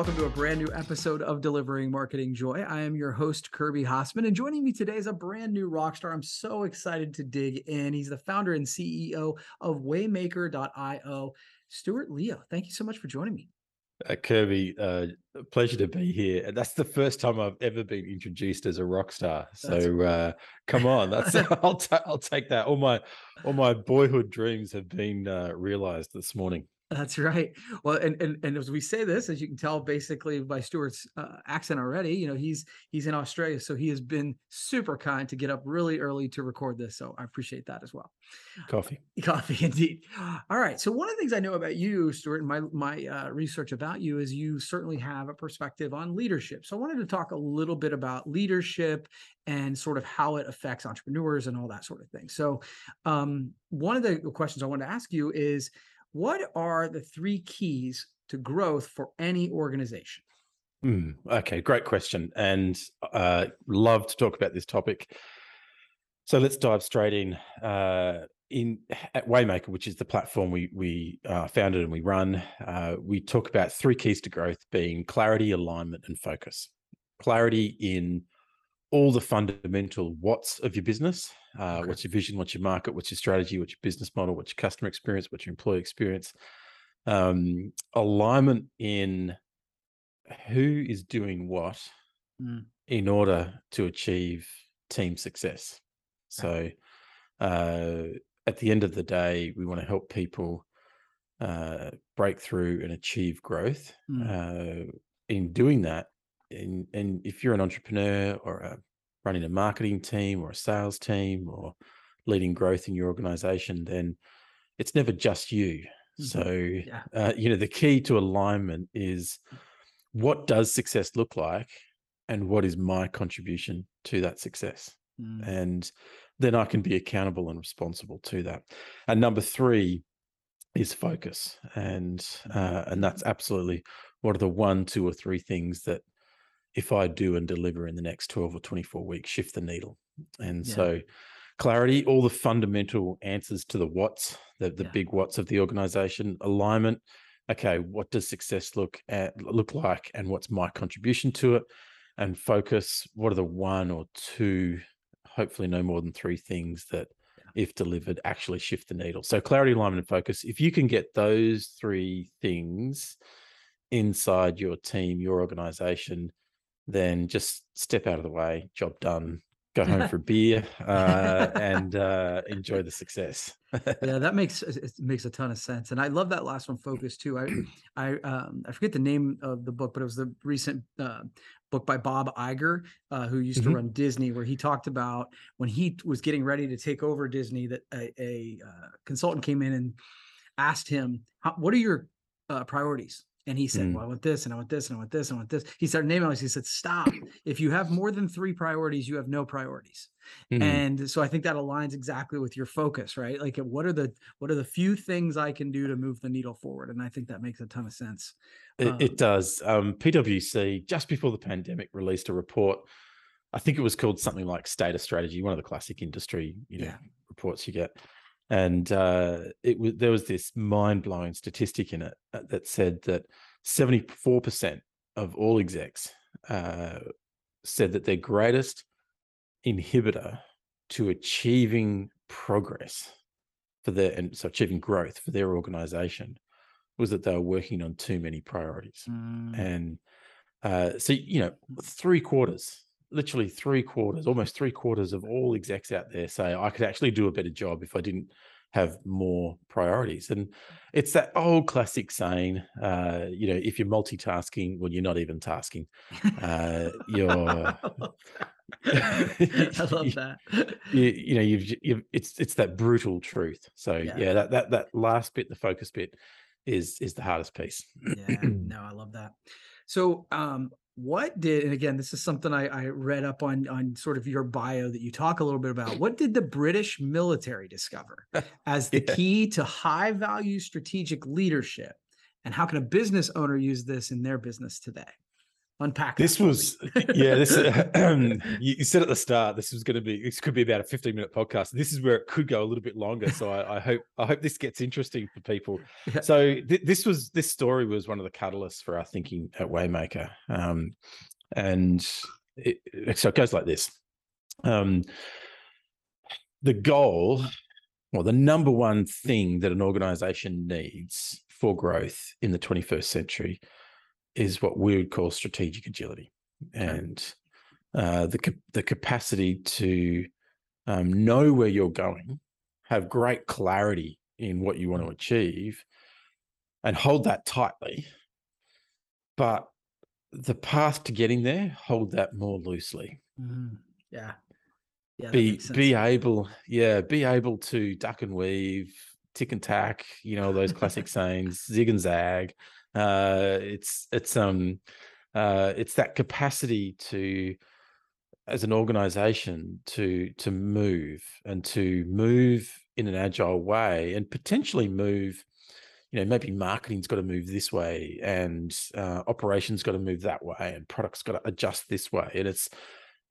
welcome to a brand new episode of Delivering Marketing Joy. I am your host, Kirby Hasseman, and joining me today is a brand new rock star. I'm so excited to dig in. He's the founder and CEO of Waymaker.io. Stuart Leo, thank you so much for joining me. Uh, Kirby, uh, pleasure to be here. And that's the first time I've ever been introduced as a rock star. So uh, come on, that's I'll, ta- I'll take that. All my all my boyhood dreams have been uh, realized this morning. That's right. Well, and, and and as we say this, as you can tell, basically by Stuart's uh, accent already, you know, he's he's in Australia, so he has been super kind to get up really early to record this. So I appreciate that as well. Coffee, coffee, indeed. All right. So one of the things I know about you, Stuart, and my my uh, research about you is you certainly have a perspective on leadership. So I wanted to talk a little bit about leadership and sort of how it affects entrepreneurs and all that sort of thing. So um, one of the questions I want to ask you is what are the three keys to growth for any organization? Mm, okay, great question, and uh, love to talk about this topic. So let's dive straight in. Uh, in at Waymaker, which is the platform we we uh, founded and we run, uh, we talk about three keys to growth: being clarity, alignment, and focus. Clarity in all the fundamental what's of your business. Uh, okay. What's your vision? What's your market? What's your strategy? What's your business model? What's your customer experience? What's your employee experience? Um, alignment in who is doing what mm. in order to achieve team success. So, uh, at the end of the day, we want to help people uh, break through and achieve growth. Mm. Uh, in doing that, and and if you're an entrepreneur or a, running a marketing team or a sales team or leading growth in your organization, then it's never just you. Mm-hmm. So, yeah. uh, you know, the key to alignment is what does success look like and what is my contribution to that success? Mm. And then I can be accountable and responsible to that. And number three is focus. And uh, and that's absolutely what are the one, two, or three things that if I do and deliver in the next 12 or 24 weeks, shift the needle. And yeah. so clarity, all the fundamental answers to the what's, the, the yeah. big what's of the organization, alignment. Okay, what does success look at look like and what's my contribution to it? And focus, what are the one or two, hopefully no more than three things that if delivered actually shift the needle. So clarity, alignment, and focus. If you can get those three things inside your team, your organization, then just step out of the way, job done, go home for a beer, uh, and uh, enjoy the success. yeah, that makes it makes a ton of sense, and I love that last one, focus too. I I um, I forget the name of the book, but it was the recent uh, book by Bob Iger, uh, who used mm-hmm. to run Disney, where he talked about when he was getting ready to take over Disney, that a, a uh, consultant came in and asked him, "What are your uh, priorities?" And he said, mm. Well, I want this and I want this and I want this and I want this. He started naming all these. He said, Stop. if you have more than three priorities, you have no priorities. Mm-hmm. And so I think that aligns exactly with your focus, right? Like what are the what are the few things I can do to move the needle forward? And I think that makes a ton of sense. It, um, it does. Um, PwC just before the pandemic released a report. I think it was called something like State of Strategy, one of the classic industry you know yeah. reports you get and uh, it was there was this mind blowing statistic in it uh, that said that seventy four percent of all execs uh, said that their greatest inhibitor to achieving progress for their and so achieving growth for their organization was that they were working on too many priorities mm. and uh, so you know three quarters literally three quarters, almost three quarters of all execs out there say I could actually do a better job if I didn't have more priorities. And it's that old classic saying, uh, you know, if you're multitasking, well, you're not even tasking. Uh, you're. I love that. You, you know, you've, you've, it's it's that brutal truth. So yeah. yeah, that that that last bit, the focus bit, is is the hardest piece. yeah, no, I love that. So, um, what did and again this is something I, I, read up on on sort of your bio that you talk a little bit about. What did the british military discover as the yeah. key to high value strategic leadership? And how can a business owner use this in their business today Unpack. This was, yeah, this, you you said at the start, this was going to be, this could be about a 15 minute podcast. This is where it could go a little bit longer. So I, I hope, I hope this gets interesting for people. Yeah. So th- this was, this story was one of the catalysts for our thinking at Waymaker. Um, and it, it- so it goes like this. Um, the goal, well, the number one thing that an organization needs for growth in the 21st century is what we would call strategic agility and uh, the the capacity to um, know where you're going, have great clarity in what you want to achieve, and hold that tightly. But the path to getting there, hold that more loosely. Mhm. Yeah. Yeah. be be able, yeah, be able to duck and weave, tick and tack. You know those classic sayings, zig and zag. Uh, it's it's um uh, it's that capacity to as an organization to to move and to move in an agile way and potentially move you know maybe marketing's got to move this way and uh, operations got to move that way and products got to adjust this way and it's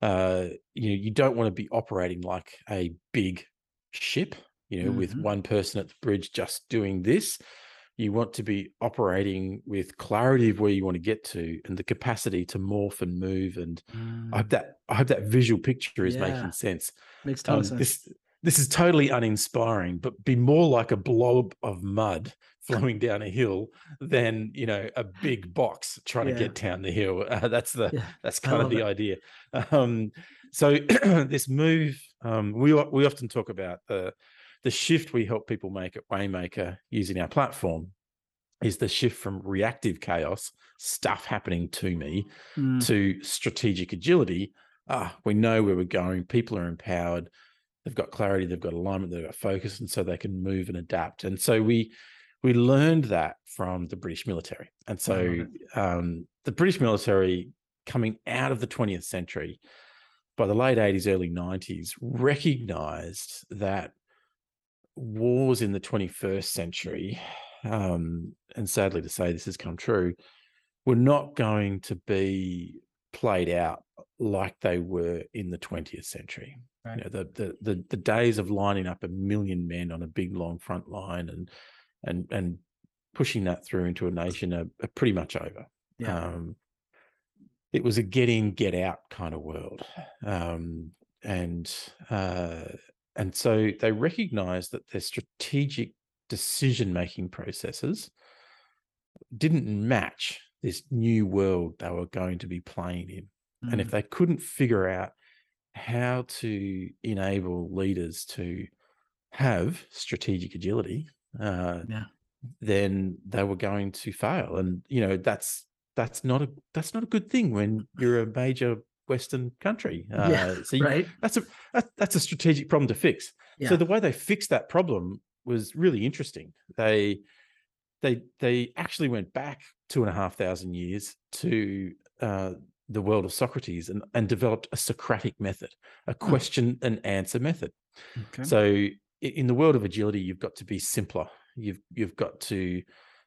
uh you know you don't want to be operating like a big ship you know with Mhm. one person at the bridge just doing this you want to be operating with clarity of where you want to get to and the capacity to morph and move and I Mm, hope that I hope that visual picture is Yeah. making sense. makes ton Um, sense. this this is totally uninspiring, but be more like a blob of mud flowing down a hill than you know a big box trying Yeah. to get down the hill. Uh, that's the yeah. that's kind of the it. idea. Um, so this move, um, we we often talk about the the shift we help people make at Waymaker using our platform is the shift from reactive chaos, stuff happening to me, Mm, to strategic agility. Ah, we know where we're going. People are empowered. They've got clarity. They've got alignment. They've got focus, and so they can move and adapt. And so we we learned that from the British military. And so um, the British military, coming out of the 20th century, by the late 80s, early 90s, recognized that wars in the 21st century, um, and sadly to say this has come true, were not going to be played out like they were in the 20th century. Right. You know, the, the the the days of lining up a million men on a big long front line and and and pushing that through into a nation are, are pretty much over. Yeah. Um, it was a get in, get out kind of world. Um, and uh, and so they recognized that their strategic decision making processes didn't match this new world they were going to be playing in. And if mm, they couldn't figure out how to enable leaders to have strategic agility, uh, Yeah. then they were going to fail. And you know that's that's not a that's not a good thing when you're a major Western country. Uh, yeah. so you, Right. that's a that, that's a strategic problem to fix. Yeah. So the way they fixed that problem was really interesting. They they they actually went back two and a half thousand years to uh, the world of Socrates and, and developed a Socratic method, a question and answer method. okay. So in the world of agility, you've got to be simpler. You've you've got to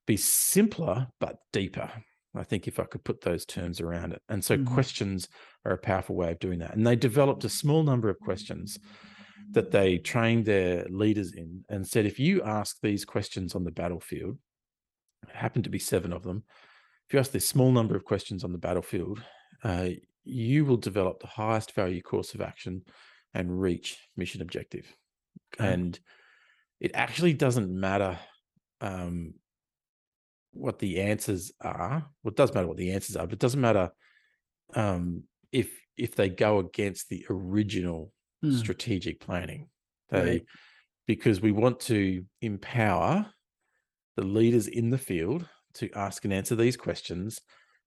be simpler but deeper. I think if I could put those terms around it. And so Mhm. questions are a powerful way of doing that. And they developed a small number of questions that they trained their leaders in and said, if you ask these questions on the battlefield, it happened to be seven of them. If you ask this small number of questions on the battlefield, uh, you will develop the highest value course of action and reach mission objective. Okay. And it actually doesn't matter um, what the answers are. Well, it does matter what the answers are, but it doesn't matter um, if if they go against the original Mm, strategic planning. They Right. because we want to empower the leaders in the field to ask and answer these questions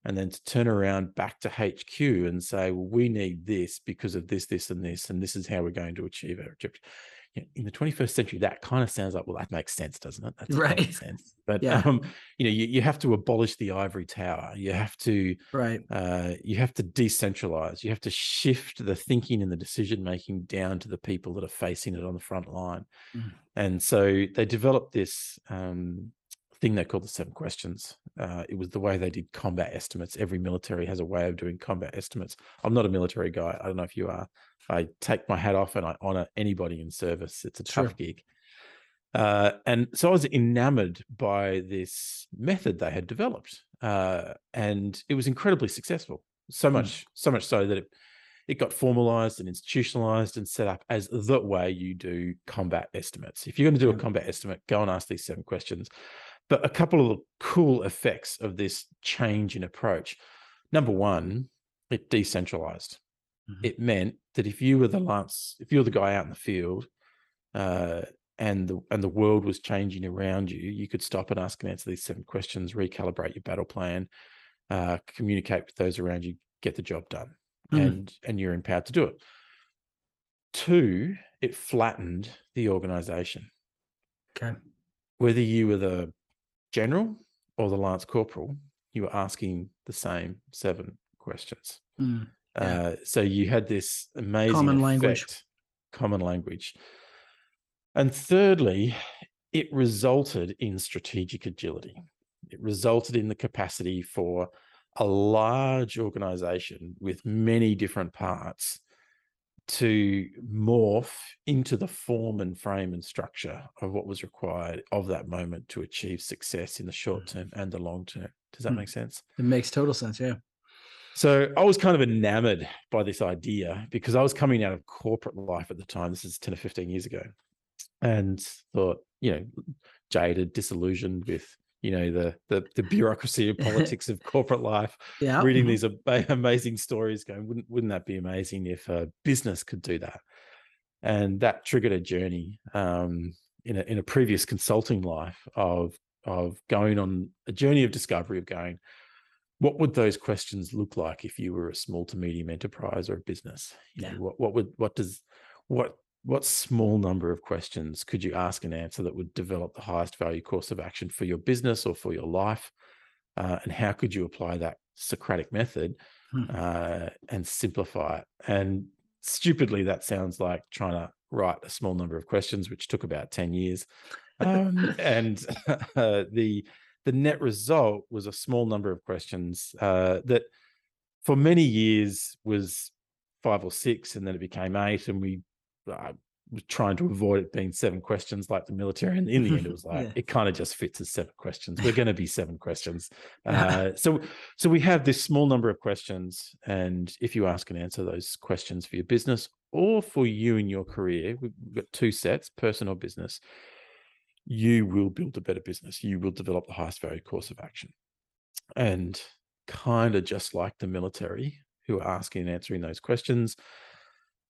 and then to turn around back to HQ and say, well, we need this because of this, this, and this, and this is how we're going to achieve our objective. In the 21st century, that kind of sounds like, well, that makes sense, doesn't it? That Right. makes sense. But Yeah. um, you know, you, you have to abolish the ivory tower. You have to right. uh, you have to decentralize. You have to shift the thinking and the decision making down to the people that are facing it on the front line. Mm. And so they developed this um, thing they called the seven questions. Uh, it was the way they did combat estimates. Every military has a way of doing combat estimates. I'm not a military guy. I don't know if you are. I take my hat off and I honor anybody in service. It's a tough Sure. gig. Uh, and so I was enamored by this method they had developed, uh, and it was incredibly successful. So Hmm. much, so much so that it it got formalized and institutionalized and set up as the way you do combat estimates. If you're going to do a combat estimate, go and ask these seven questions. But a couple of cool effects of this change in approach. Number one, it decentralized. Mhm. It meant that if you were the lance, if you were the guy out in the field, uh, and the and the world was changing around you, you could stop and ask and answer these seven questions, recalibrate your battle plan, uh, communicate with those around you, get the job done, Mhm. and and you're empowered to do it. Two, it flattened the organization. Okay. Whether you were the general or the lance corporal, you were asking the same seven questions. Mm. Yeah. Uh, so you had this amazing Common language. common language. And thirdly, it resulted in strategic agility. It resulted in the capacity for a large organization with many different parts to morph into the form and frame and structure of what was required of that moment to achieve success in the short term and the long term. Does that Mm. make sense? It makes total sense. Yeah. So I was kind of enamored by this idea because I was coming out of corporate life at the time. This is 10 or 15 years ago. And thought, you know, jaded, disillusioned with, you know, the the, the bureaucracy and politics of corporate life, Yeah. reading mhm. these ama- amazing stories, going, wouldn't wouldn't that be amazing if a business could do that? And that triggered a journey um, in a in a previous consulting life of of going on a journey of discovery of going, what would those questions look like if you were a small to medium enterprise or a business? You know, Yeah. what what would what does what what small number of questions could you ask and answer that would develop the highest value course of action for your business or for your life? Uh, and how could you apply that Socratic method Hmm. uh, and simplify it? And stupidly, that sounds like trying to write a small number of questions, which took about 10 years. Um, and uh, the the net result was a small number of questions uh, that for many years was five or six, and then it became eight, and we uh, were trying to avoid it being seven questions like the military. And in the end, it was like Yeah. it kind of just fits as seven questions. We're going to be seven questions. Uh, so so we have this small number of questions, and if you ask and answer those questions for your business or for you in your career, we've we've got two sets, person or business you will build a better business. You will develop the highest value course of action. And kind of just like the military who are asking and answering those questions,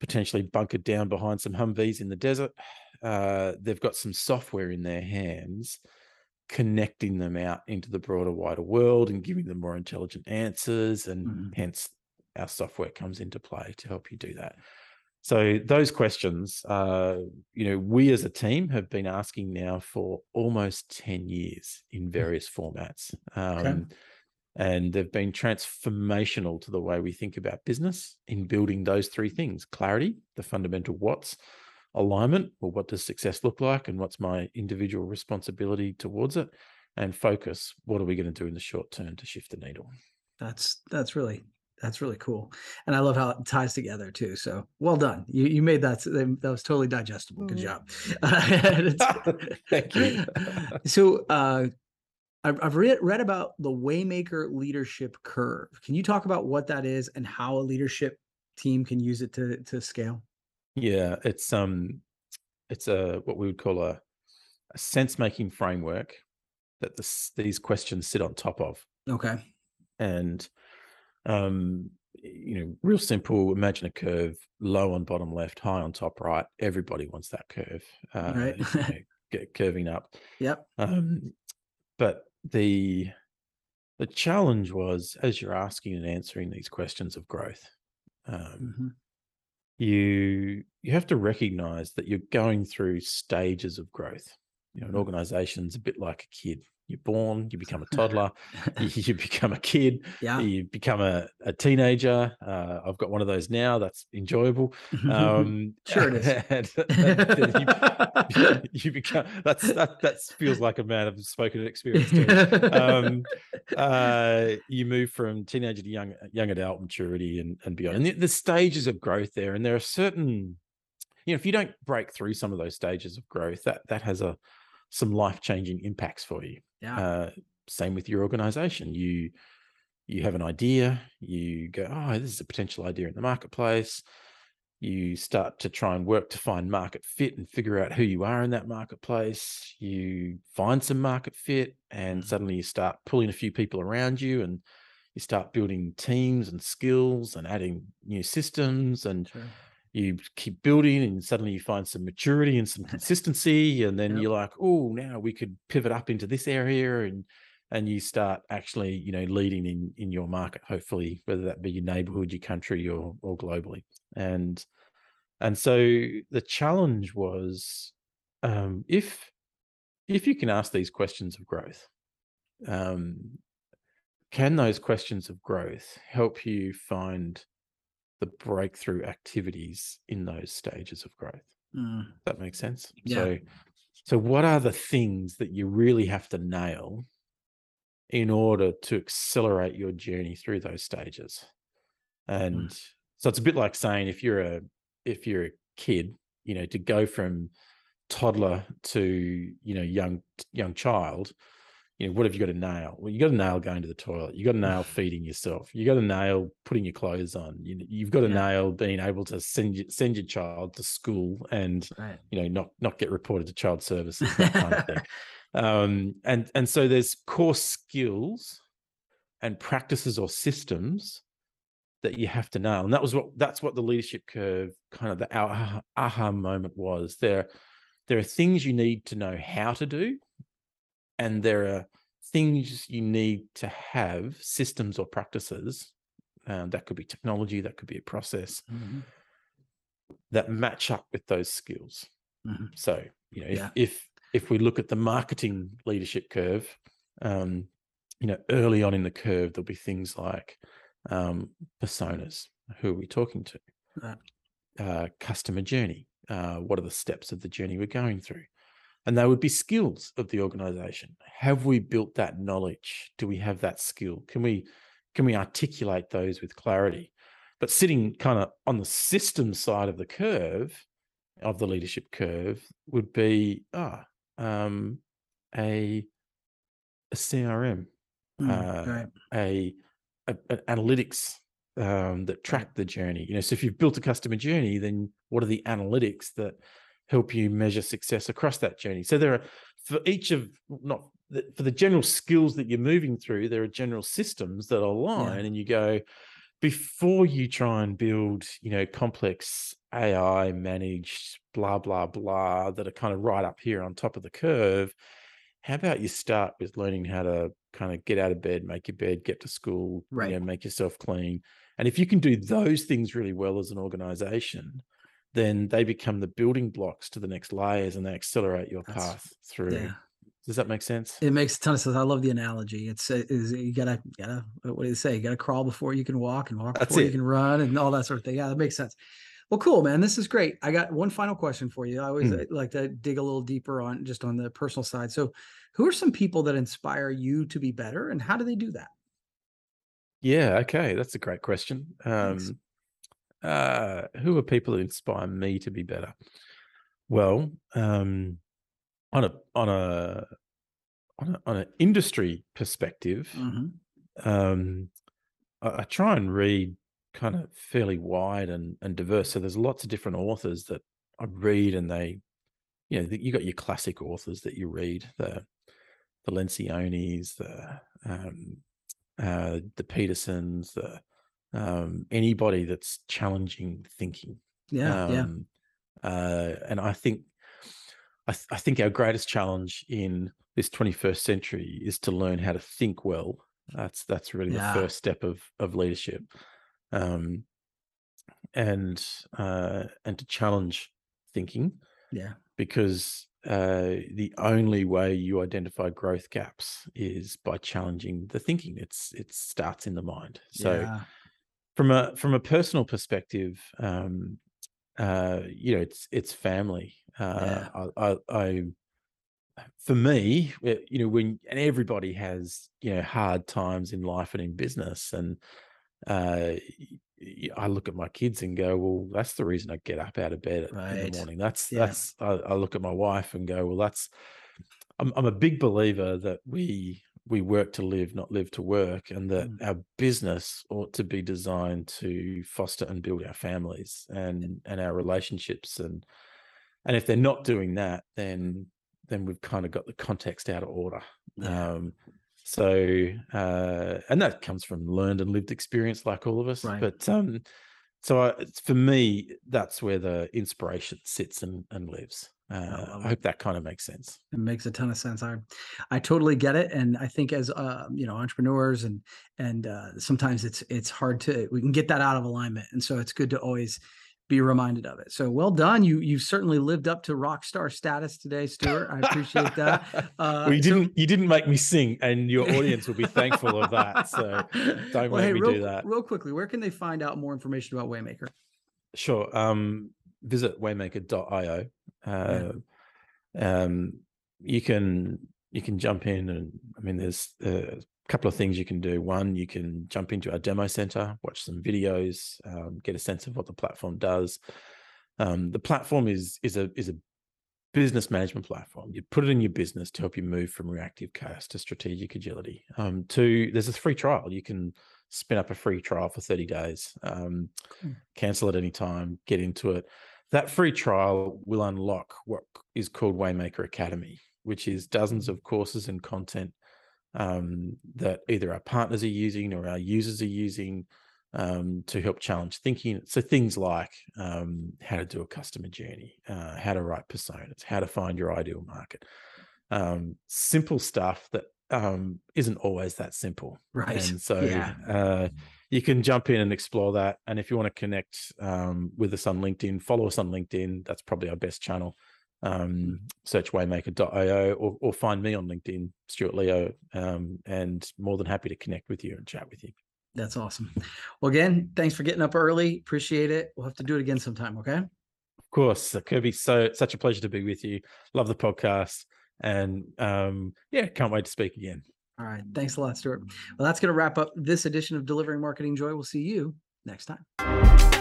potentially bunkered down behind some Humvees in the desert, uh, they've got some software in their hands connecting them out into the broader, wider world and giving them more intelligent answers. And Mhm. hence our software comes into play to help you do that. So those questions, uh, you know, we as a team have been asking now for almost 10 years in various formats. Um, And they've been transformational to the way we think about business in building those three things clarity, the fundamental what's, alignment, or what does success look like, and what's my individual responsibility towards it, and focus, what are we going to do in the short term to shift the needle? That's that's really that's really cool, and I love how it ties together too. So well done. You you made that that was totally digestible. Good Mm. job. Thank you. so uh, I've I've read read about the Waymaker leadership curve. Can you talk about what that is and how a leadership team can use it to to scale? Yeah, it's um, it's a what we would call a, a sense making framework that this, these questions sit on top of. Okay. and um you know real simple imagine a curve low on bottom left high on top right everybody wants that curve uh Right. you know, get curving up Yep. um but the the challenge was as you're asking and answering these questions of growth um Mhm. you you have to recognize that you're going through stages of growth you know an Mhm. organization's a bit like a kid you're born, you become a toddler, you, become a kid, Yeah. you become a, a teenager. Uh, I've got one of those now. That's enjoyable. Um, Sure it is. and then you, you become that's that that feels like a man of spoken experience. Um, uh, you move from teenager to young young adult maturity and, and beyond. And the, the stages of growth there, and there are certain, you know, if you don't break through some of those stages of growth, that that has a some life changing impacts for you. yeah. Uh, same with your organization. You you have an idea, you go, oh, this is a potential idea in the marketplace. You start to try and work to find market fit and figure out who you are in that marketplace. You find some market fit, and Mhm. suddenly you start pulling a few people around you, and you start building teams and skills and adding new systems and Sure. You keep building and suddenly you find some maturity and some consistency and then Yep. you're like oh now we could pivot up into this area and and you start actually you know leading in in your market hopefully whether that be your neighborhood your country or or globally and and so the challenge was um if if you can ask these questions of growth um can those questions of growth help you find the breakthrough activities in those stages of growth. Mm, That makes sense. Yeah. So, so what are the things that you really have to nail in order to accelerate your journey through those stages? And so it's a bit like saying if you're a if you're a kid, you know, to go from toddler to you know young young child, you know, what have you got to nail? Well, you got to nail going to the toilet. You got to nail feeding yourself. You got to nail putting your clothes on. You, you've got to Yeah. nail being able to send you, send your child to school and right. you know not not get reported to child services that kind of thing. Um, and and so there's core skills and practices or systems that you have to nail, and that was what that's what the leadership curve kind of the aha, aha moment was. There there are things you need to know how to do and there are things you need to have systems or practices um, that could be technology that could be a process Mhm. that match up with those skills Mhm. so you know if Yeah. if, if we look at the marketing leadership curve um, you know early on in the curve there'll be things like um, personas who are we talking to uh, customer journey uh, what are the steps of the journey we're going through and they would be skills of the organization have we built that knowledge do we have that skill can we can we articulate those with clarity but sitting kind of on the system side of the curve of the leadership curve would be ah um, a a crm Mm, uh, right. a, a an analytics um, that track the journey. You know, so if you've built a customer journey, then what are the analytics that help you measure success across that journey? So there are for each of not for the general skills that you're moving through, there are general systems that align, and you go before you try and build, you know, complex AI managed blah blah blah that are kind of right up here on top of the curve. How about you start with learning how to kind of get out of bed, make your bed, get to school, Right. you know, make yourself clean. And if you can do those things really well as an organization, then they become the building blocks to the next layers and they accelerate your That's- path through. Yeah. Does that make sense? It makes a ton of sense. I love the analogy. It's uh, is you gotta gotta what do you say? You gotta crawl before you can walk, and walk That's before you can run, and all that sort of thing. Yeah, that makes sense. Well, cool, man. This is great. I got one final question for you. I always Mm. uh, like to dig a little deeper on just on the personal side. So, who are some people that inspire you to be better, and how do they do that? Yeah, okay. That's a great question. Um, uh, who are people who inspire me to be better? Well, um, on a on a on a on an industry perspective, Mhm. um, I, I try and read kind of fairly wide and, and diverse. So there's lots of different authors that I read, and they, you know, you got your classic authors that you read, the the Lencioni's, the um, uh, the Petersons, the um, anybody that's challenging thinking. Yeah, yeah. Um, uh, and I think I, th- I think our greatest challenge in this 21st century is to learn how to think well. That's that's really Yeah. the first step of of leadership, um, and uh, and to challenge thinking. Yeah. because uh, the only way you identify growth gaps is by challenging the thinking. It's it starts in the mind. So Yeah. From a from a personal perspective, um, uh, you know, it's it's family. Uh, I, I, I for me, uh, you know, when and everybody has you know hard times in life and in business, and uh, I look at my kids and go, well, that's the reason I get up out of bed in the morning. That's Yeah. that's. I, I look at my wife and go, well, that's. I'm I'm a big believer that we we work to live, not live to work, and that Mm. our business ought to be designed to foster and build our families and and our relationships and and if they're not doing that, then then we've kind of got the context out of order. Yeah. Um, so uh, and that comes from learned and lived experience, like all of us. Right. But um, so I, it's, for me, that's where the inspiration sits and, and lives. Uh, love I hope that kind of makes sense. It makes a ton of sense. I, I totally get it, and I think as uh, you know, entrepreneurs and and uh, sometimes it's it's hard to we can get that out of alignment, and so it's good to always be reminded of it. So well done. You you've certainly lived up to rock star status today, Stuart. I appreciate that. Uh, well, you didn't you didn't make me sing, and your audience will be thankful of that. So don't Well, make hey, me real, do that. Real quickly, where can they find out more information about Waymaker? Sure. Um, visit waymaker.io. Uh, um, you can you can jump in and I mean there's uh, a couple of things you can do. One, you can jump into our demo center, watch some videos, um, get a sense of what the platform does. Um, the platform is is a is a business management platform. You put it in your business to help you move from reactive chaos to strategic agility. Um, two, there's a free trial. You can spin up a free trial for 30 days. Um, Cool. cancel at any time, get into it. That free trial will unlock what is called Waymaker Academy, which is dozens of courses and content um, that either our partners are using or our users are using um, to help challenge thinking. So things like um, how to do a customer journey, uh, how to write personas, how to find your ideal market. Um, simple stuff that um, isn't always that simple. Right. And so Yeah. uh, you can jump in and explore that. And if you want to connect um, with us on LinkedIn, follow us on LinkedIn. That's probably our best channel. Um, search waymaker.io or, or find me on LinkedIn, Stuart Leo, um, and more than happy to connect with you and chat with you. That's awesome. Well, again, thanks for getting up early. Appreciate it. We'll have to do it again sometime. Okay. Of course, Kirby. So such a pleasure to be with you. Love the podcast, and um, yeah, can't wait to speak again. All right. Thanks a lot, Stuart. Well, that's going to wrap up this edition of Delivering Marketing Joy. We'll see you next time.